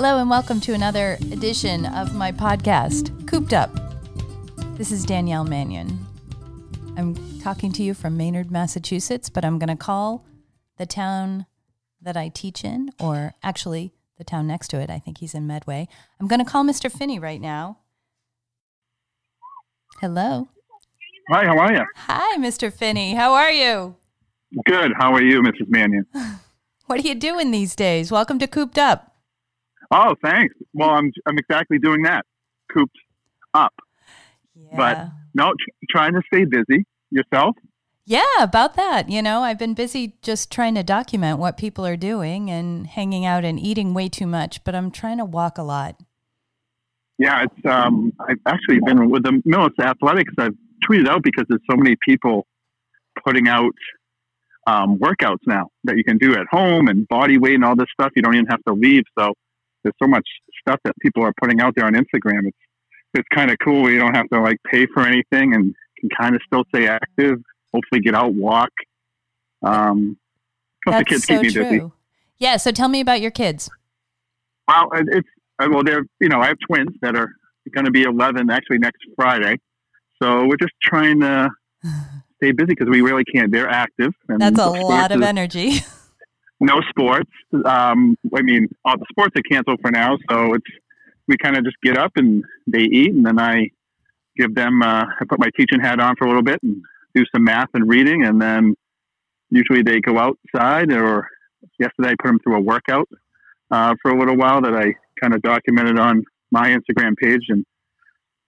Hello, and welcome to another edition of my podcast, Cooped Up. This is Danielle Mannion. I'm talking to you from Maynard, Massachusetts, but I'm going to call the town that I teach in, or actually the town next to it. I think he's in Medway. I'm going to call Mr. Phinney right now. Hello. Hi, how are you? Hi, Mr. Phinney. How are you? Good. How are you, Mrs. Mannion? What are you doing these days? Welcome to Cooped Up. Oh, thanks. Well, I'm I'm exactly doing that. Cooped up. Yeah. But no, tr- trying to stay busy. Yourself? Yeah, about that. You know, I've been busy just trying to document what people are doing and hanging out and eating way too much, but I'm trying to walk a lot. Yeah, it's um I've actually been with the Millis Athletics. I've tweeted out because there's so many people putting out um, workouts now that you can do at home and body weight and all this stuff. You don't even have to leave. So there's so much stuff that people are putting out there on Instagram. It's it's kind of cool. You don't have to like pay for anything and can kind of still stay active. Hopefully, get out, walk. Um, plus the kids so keep me true. busy. Yeah, so tell me about your kids. Well, it's uh, well, they're you know I have twins that are going to be 11 actually next Friday, so we're just trying to stay busy because we really can't. They're active. And That's a lot of energy. No sports. Um, I mean, all the sports are canceled for now, so it's we kind of just get up and they eat, and then I give them. Uh, I put my teaching hat on for a little bit and do some math and reading, and then usually they go outside. Or yesterday, I put them through a workout uh, for a little while that I kind of documented on my Instagram page, and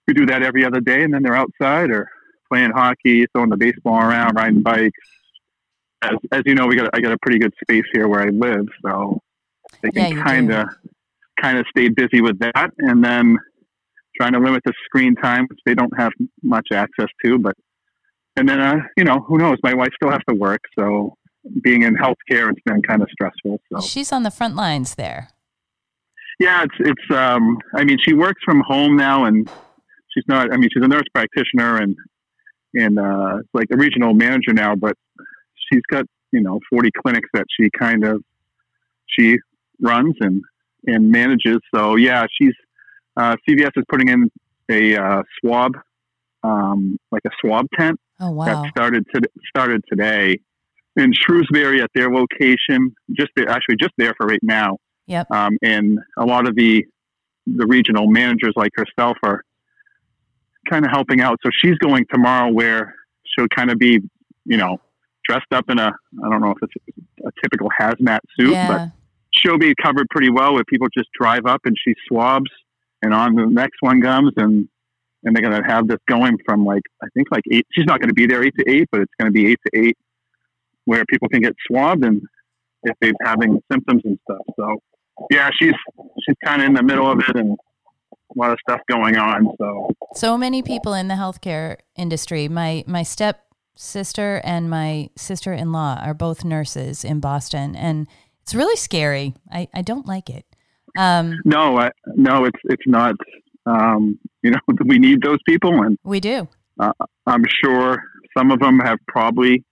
we do that every other day. And then they're outside or playing hockey, throwing the baseball around, riding bikes. As, as you know, we got I got a pretty good space here where I live, so they can kind of kind of stay busy with that, and then trying to limit the screen time, which they don't have much access to. But and then uh, you know, who knows? My wife still has to work, so being in healthcare, it's been kind of stressful. So She's on the front lines there. yeah, it's it's. Um, I mean, she works from home now, and she's not. I mean, she's a nurse practitioner and and uh, like a regional manager now, but she's got you know forty clinics that she kind of she runs and and manages. So yeah, she's uh, CVS is putting in a uh, swab, um, like a swab tent Oh, wow. that started to, started today in Shrewsbury at their location. Just there, actually just there for right now. Yep. Um, and a lot of the the regional managers like herself are kind of helping out. So she's going tomorrow where she'll kind of be, you know, dressed up in a I don't know if it's a typical hazmat suit, but she'll be covered pretty well where people just drive up and she swabs and on the next one comes and and they're going to have this going from like I think like eight. She's not going to be there eight to eight, but it's going to be eight to eight, where people can get swabbed and if they're having symptoms and stuff. So yeah, she's she's kind of in the middle of it and a lot of stuff going on. So so many people in the healthcare industry. My my step sister and my sister in law are both nurses in Boston, and it's really scary. I, I don't like it. Um, no, I, no, it's it's not. Um, you know, we need those people, and we do. I'm sure some of them have probably,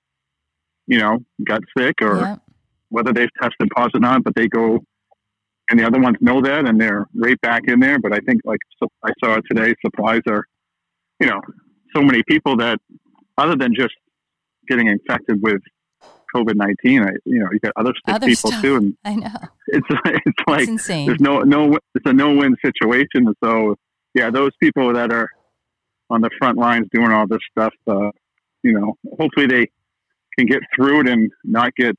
you know, got sick or Yeah. whether they've tested positive or not, but they go, and the other ones know that and they're right back in there. But I think, like so I saw today, supplies are, you know, so many people that, other than just getting infected with COVID nineteen, you know, you got other sick Other people stuff. too, and I know. it's it's like it's insane. there's no no it's a no win situation. So yeah, those people that are on the front lines doing all this stuff, uh, you know, hopefully they can get through it and not get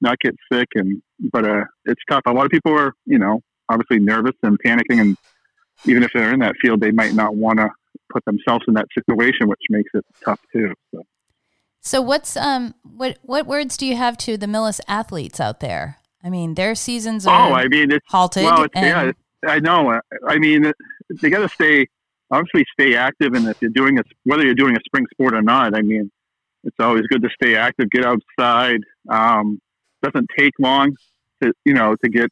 not get sick. And but uh, it's tough. A lot of people are you know obviously nervous and panicking, and even if they're in that field, they might not want to put themselves in that situation, which makes it tough too. So. So what's um what what words do you have to the Millis athletes out there? I mean, their seasons are Oh, I mean, it's halted. Well, it's, and, yeah, it's- I know. I- I mean, they got to stay, obviously, stay active. And if you're doing a, whether you're doing a spring sport or not, I mean, it's always good to stay active, get outside. Um, doesn't take long to, you know, to get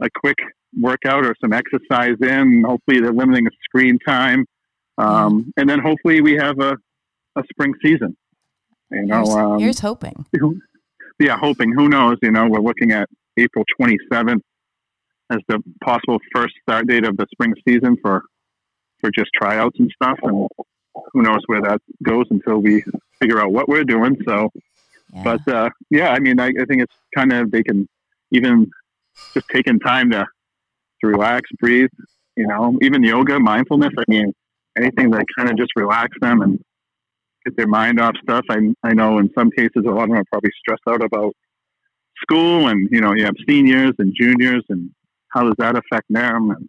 a quick workout or some exercise in. Hopefully, they're limiting the screen time. Um, and then hopefully we have a, a spring season. You know, here's, um, here's hoping. yeah, hoping. Who knows? You know, we're looking at April 27th as the possible first start date of the spring season for for just tryouts and stuff. And who knows where that goes until we figure out what we're doing. So, Yeah. but uh, yeah, I mean, I, I think it's kind of they can even just taking time to to relax, breathe. You know, even yoga, mindfulness. I mean, anything that kind of just relax them and get their mind off stuff. I I know in some cases a lot of them are probably stressed out about school, and you know, you have seniors and juniors, and how does that affect them? And,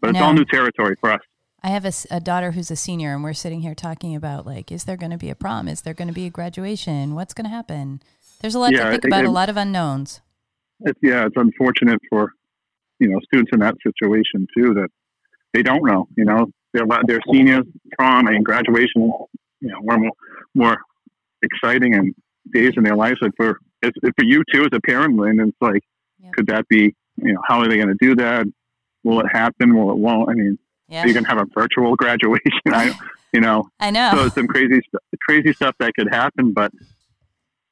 but it's all new territory for us. I have a daughter who's a senior, and we're sitting here talking about like, is there going to be a prom? Is there going to be a graduation? What's going to happen? There's a lot Yeah, to think it- about, a lot of unknowns. it's yeah, it's unfortunate for you know students in that situation too that they don't know. You know, they're la- they're seniors, prom, and graduation. You know, one more more exciting and days in their lives. But for for you too as a parent, and it's like, Yep. could that be? You know, how are they going to do that? Will it happen? Will it won't? I mean, Yeah, are you going to have a virtual graduation? I, you know, I know. so some crazy crazy stuff that could happen but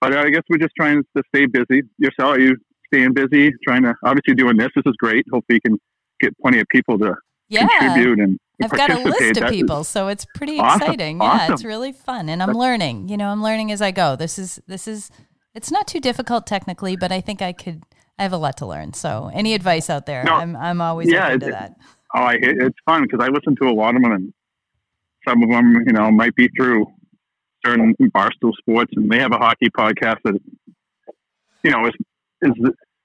but i guess we're just trying to stay busy yourself are you staying busy trying to obviously doing this this is great hopefully you can get plenty of people to yeah, contribute and I've got a list of people, so it's pretty Awesome, exciting. Yeah, it's really fun, and I'm learning. You know, I'm learning as I go. This is this is it's not too difficult technically, but I think I could. I have a lot to learn. So, any advice out there? No, I'm I'm always yeah, open to it- that. oh i it's fun because i listen to a lot of them and some of them you know might be through certain barstool sports and they have a hockey podcast that you know is is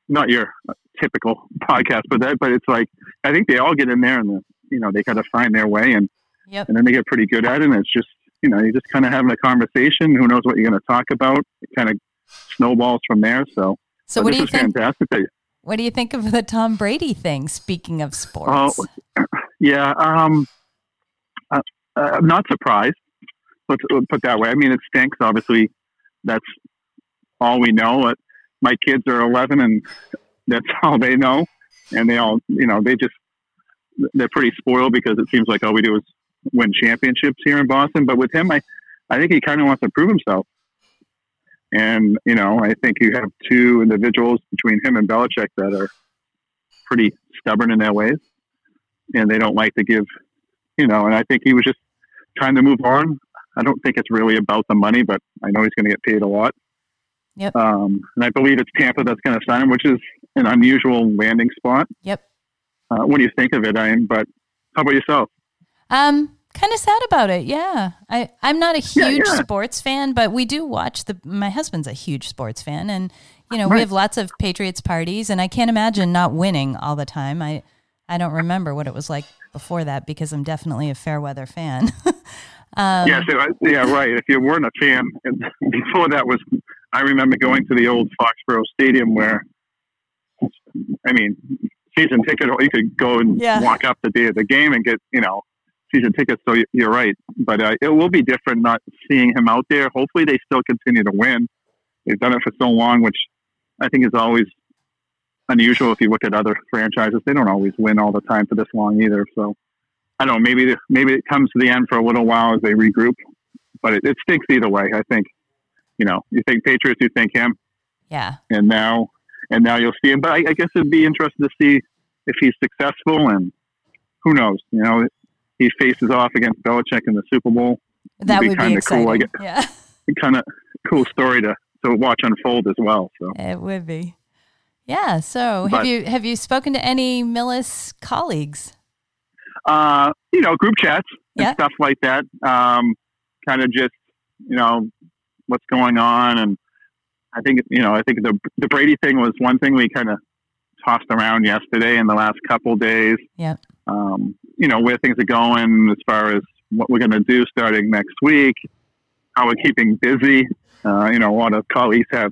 not your typical podcast but that but it's like i think they all get in there and the, you know they kind of find their way and Yep. and then they get pretty good at it. And it's just, you know, you're just kind of having a conversation. Who knows what you're going to talk about? It kind of snowballs from there. So, So, what do you think? fantastic. What do you think of the Tom Brady thing? Speaking of sports, yeah, um, uh, I'm not surprised. Let's put that way. I mean, it stinks. Obviously, that's all we know. My kids are 11, and that's all they know. And they all, you know, they just they're pretty spoiled because it seems like all we do is win championships here in Boston. But with him, I I think he kind of wants to prove himself. And you know, I think you have two individuals between him and Belichick that are pretty stubborn in their ways, and they don't like to give, you know. And I think he was just trying to move on. I don't think it's really about the money, but I know he's going to get paid a lot. Yep. Um, and I believe it's Tampa that's going to sign him, which is an unusual landing spot. Yep. Uh, what do you think of it, Ian? But how about yourself? Um, kind of sad about it. Yeah, I I'm not a huge yeah. sports fan, but we do watch the. My husband's a huge sports fan, and you know we have lots of Patriots parties, and I can't imagine not winning all the time. I I don't remember what it was like before that because I'm definitely a fair weather fan. um, yeah, so, I- yeah, right. If you weren't a fan, before that was, I remember going to the old Foxborough Stadium where, I mean, season ticket, you could go and Yeah. walk up the day of the game and get, you know, season tickets. So you- you're right, but uh, it will be different not seeing him out there. Hopefully, they still continue to win. They've done it for so long, which I think is always unusual. If you look at other franchises, they don't always win all the time for this long either. So I don't know. Maybe maybe it comes to the end for a little while as they regroup, but it, it stinks either way. I think. You know, you think Patriots, you think him, yeah, and now and now you'll see him. But I, I guess it'd be interesting to see if he's successful, and who knows? You know, he faces off against Belichick in the Super Bowl. that be would be exciting. cool, I guess. yeah, Kind of cool story to to watch unfold as well. So it would be. Yeah. So have But- you have you spoken to any Millis colleagues? uh, you know, group chats and Yeah. stuff like that. Um, kind of just, you know, what's going on. And I think, you know, I think the, the Brady thing was one thing we kind of tossed around yesterday in the last couple days. Yeah. Um, you know, where things are going as far as what we're going to do starting next week, how we're keeping busy. Uh, you know, a lot of colleagues have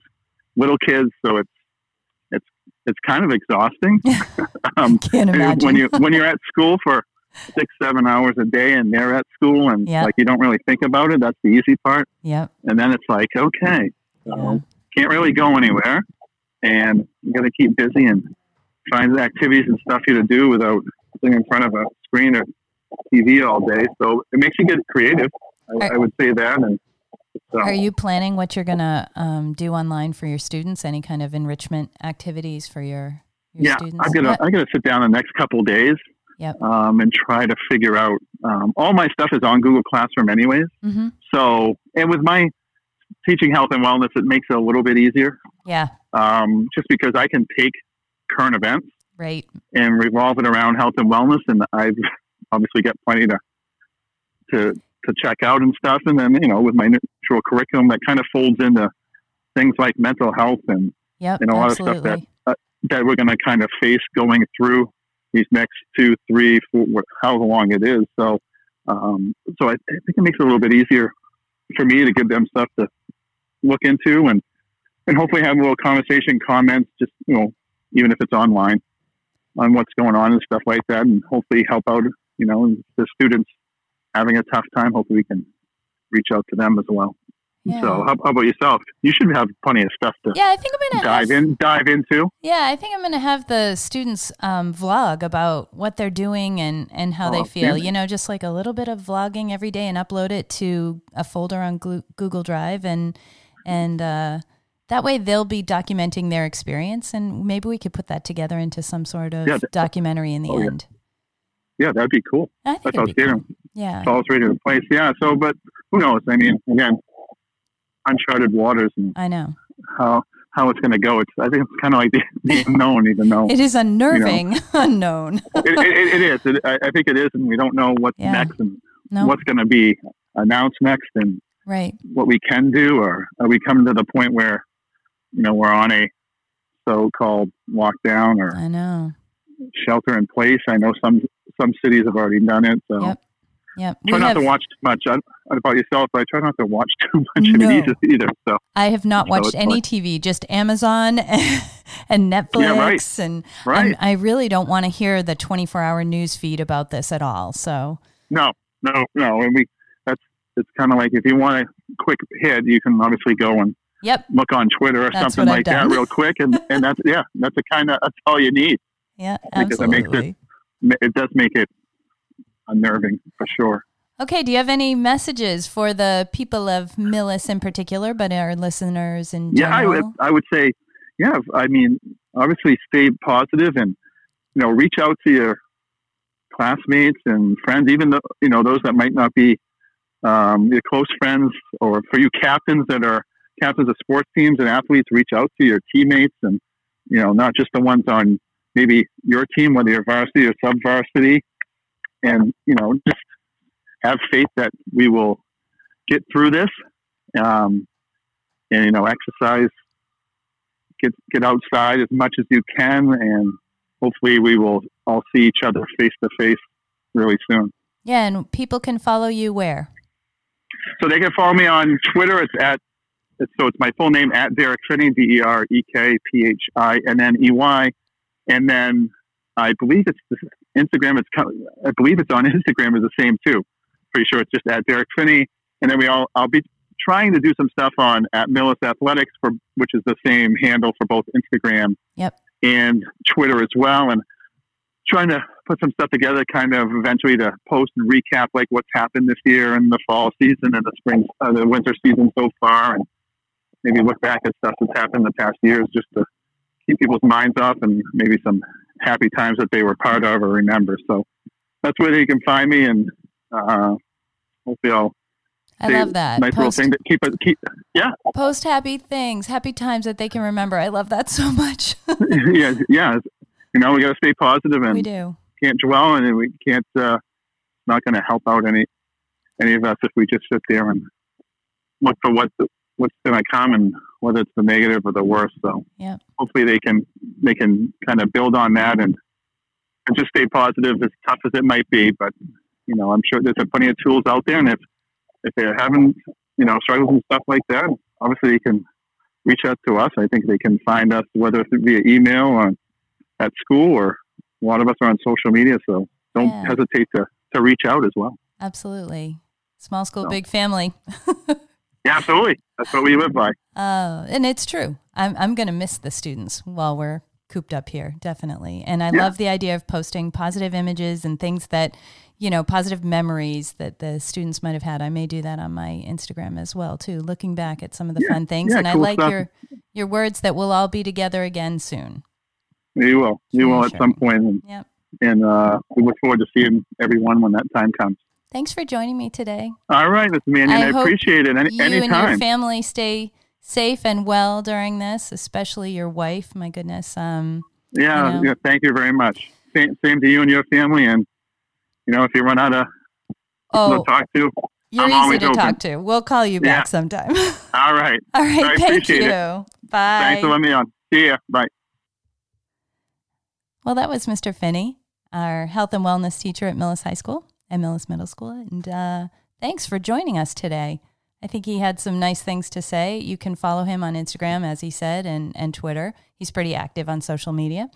little kids, so it's, it's, it's kind of exhausting. um, Can't imagine. when you when you're at school for six seven hours a day and they're at school and Yeah. like you don't really think about it that's the easy part yep. and then it's like okay Yeah. Can't really go anywhere and you got to keep busy and find activities and stuff you to do without sitting in front of a screen or TV all day so it makes you get creative I, Are- I would say that and so Are you planning what you're gonna um, do online for your students? Any kind of enrichment activities for your your yeah, students? I'm gonna I'm gonna sit down the next couple days. Yep. Um, and try to figure out. Um, all my stuff is on Google Classroom, anyways. Mhm. So, and with my teaching health and wellness, it makes it a little bit easier. Yeah. Um, just because I can take current events Right. and revolve it around health and wellness, and I've obviously got plenty to to to check out and stuff. And then you know, with my neutral curriculum, that kind of folds into things like mental health and Yep. And a lot of stuff absolutely. that we're going to kind of face going through these next two, three, four, however long it is. So, um, so I, I think it makes it a little bit easier for me to give them stuff to look into and and hopefully have a little conversation, comments, just you know, even if it's online, on what's going on and stuff like that, and hopefully help out. You know, the students having a tough time. Hopefully, we can reach out to them as well. Yeah. So, how, how about yourself? You should have plenty of stuff to yeah, I think I'm gonna dive have, in, dive into. Yeah, I think I'm going to have the students um, vlog about what they're doing and, and how Oh, they feel. You know, just like a little bit of vlogging every day and upload it to a folder on Google Drive, and and uh, that way they'll be documenting their experience, and maybe we could put that together into some sort of Yeah, that- documentary in the oh, end. Yeah, that'd be cool. I think That's outstanding. cool. Yeah, Falls right into place. Yeah. So, but who knows? I mean, again, uncharted waters and I know how how it's going to go. It's I think it's kind of like the, the unknown, even though it is unnerving, unknown. it, it, it is. It, I, I think it is, and we don't know what's Yeah. next and No, what's going to be announced next, and right? what we can do, or are we coming to the point where you know we're on a so-called lockdown or I know. shelter in place? I know some some cities have already done it, so. Yep. Yep. Try not have- to watch too much. I, I about yourself, but I try not to watch too much of No. it either. So I have not So watched any fine. TV, just Amazon and Netflix, Yeah, right. and right, I'm- really don't want to hear the 24-hour news feed about this at all. So, no, no, no, and we that's it's kind of like if you want a quick hit, you can obviously go and yep, look on Twitter or That's something like that real quick, and and that's yeah, that's the kind of that's all you need. yeah, Because it makes it- absolutely. It does make it unnerving for sure. Okay, do you have any messages for the people of Millis in particular, but our listeners in Yeah, I would I would say, yeah. I mean, obviously, stay positive and you know, reach out to your classmates and friends, even though you know those that might not be um, your close friends, or for you captains that are captains of sports teams and athletes, reach out to your teammates and you know, not just the ones on maybe your team, whether you're varsity or sub varsity, and you know, just have faith that we will get through this. Um, and you know, exercise, get get outside as much as you can, and hopefully we will all see each other face to face really soon. yeah, and people can follow you where? So they can follow me on Twitter. It's at so it's my full name at Derek Phinney, D E R E K P H I N N E Y, and then I believe it's the Instagram. It's I believe it's on Instagram is the same too. Pretty sure it's just at Derek Phinney, and then we all I'll be trying to do some stuff on at Millis Athletics for which is the same handle for both Instagram Yep. and Twitter as well, and trying to put some stuff together, kind of eventually to post and recap like what's happened this year in the fall season and the spring, uh, the winter season so far, and maybe look back at stuff that's happened in the past years just to keep people's minds off and maybe some happy times that they were part of or remember. So that's where they can find me, and uh, hopefully I'll I love that. nice little thing to keep it keep. Yeah, post happy things, happy times that they can remember. I love that so much. yeah, yeah. You know, we got to stay positive and we do. can't dwell and we can't uh not going to help out any any of us if we just sit there and look for what the, what's going to come and whether it's the negative or the worst so Yep. hopefully they can they can kind of build on that and and just stay positive as tough as it might be but you know i'm sure there's a plenty of tools out there and if if they're having you know struggles and stuff like that obviously they can reach out to us i think they can find us whether it's via email or at school or a lot of us are on social media, so don't Yeah. hesitate to, to reach out as well. Absolutely. Small school, So- big family. Yeah, absolutely. That's what we live by. Uh, and it's true. I'm, I'm going to miss the students while we're cooped up here, definitely. And I Yeah. love the idea of posting positive images and things that, you know, positive memories that the students might have had. I may do that on my Instagram as well, too, looking back at some of the Yeah, fun things. yeah, and I like stuff. your your words that we'll all be together again soon. We will. We Sure, will at sure. some point, and, Yep. and uh, we look forward to seeing everyone when that time comes. Thanks for joining me today. All right, Miss Mannion, I I, appreciate it. Any, you and your family stay safe and well during this, especially your wife. My goodness. Um, yeah, you know. yeah, thank you very much. Same, same to you and your family. And, you know, if you run out of oh, to talk to, you're I'm easy always to open. talk to. We'll call you back Yeah. sometime. all right. All right. I thank appreciate you. it. Bye. Thanks for letting me on. See ya. Bye. Well, that was Mr. Phinney, our health and wellness teacher at Millis High School and Millis Middle School. And uh, thanks for joining us today. I think he had some nice things to say. You can follow him on Instagram, as he said, and, and Twitter. He's pretty active on social media.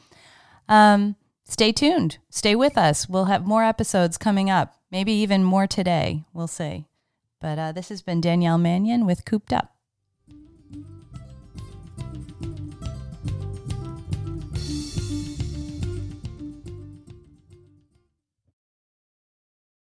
Um, stay tuned. Stay with us. We'll have more episodes coming up, maybe even more today. We'll see. But uh, this has been Danielle Mannion with Cooped Up.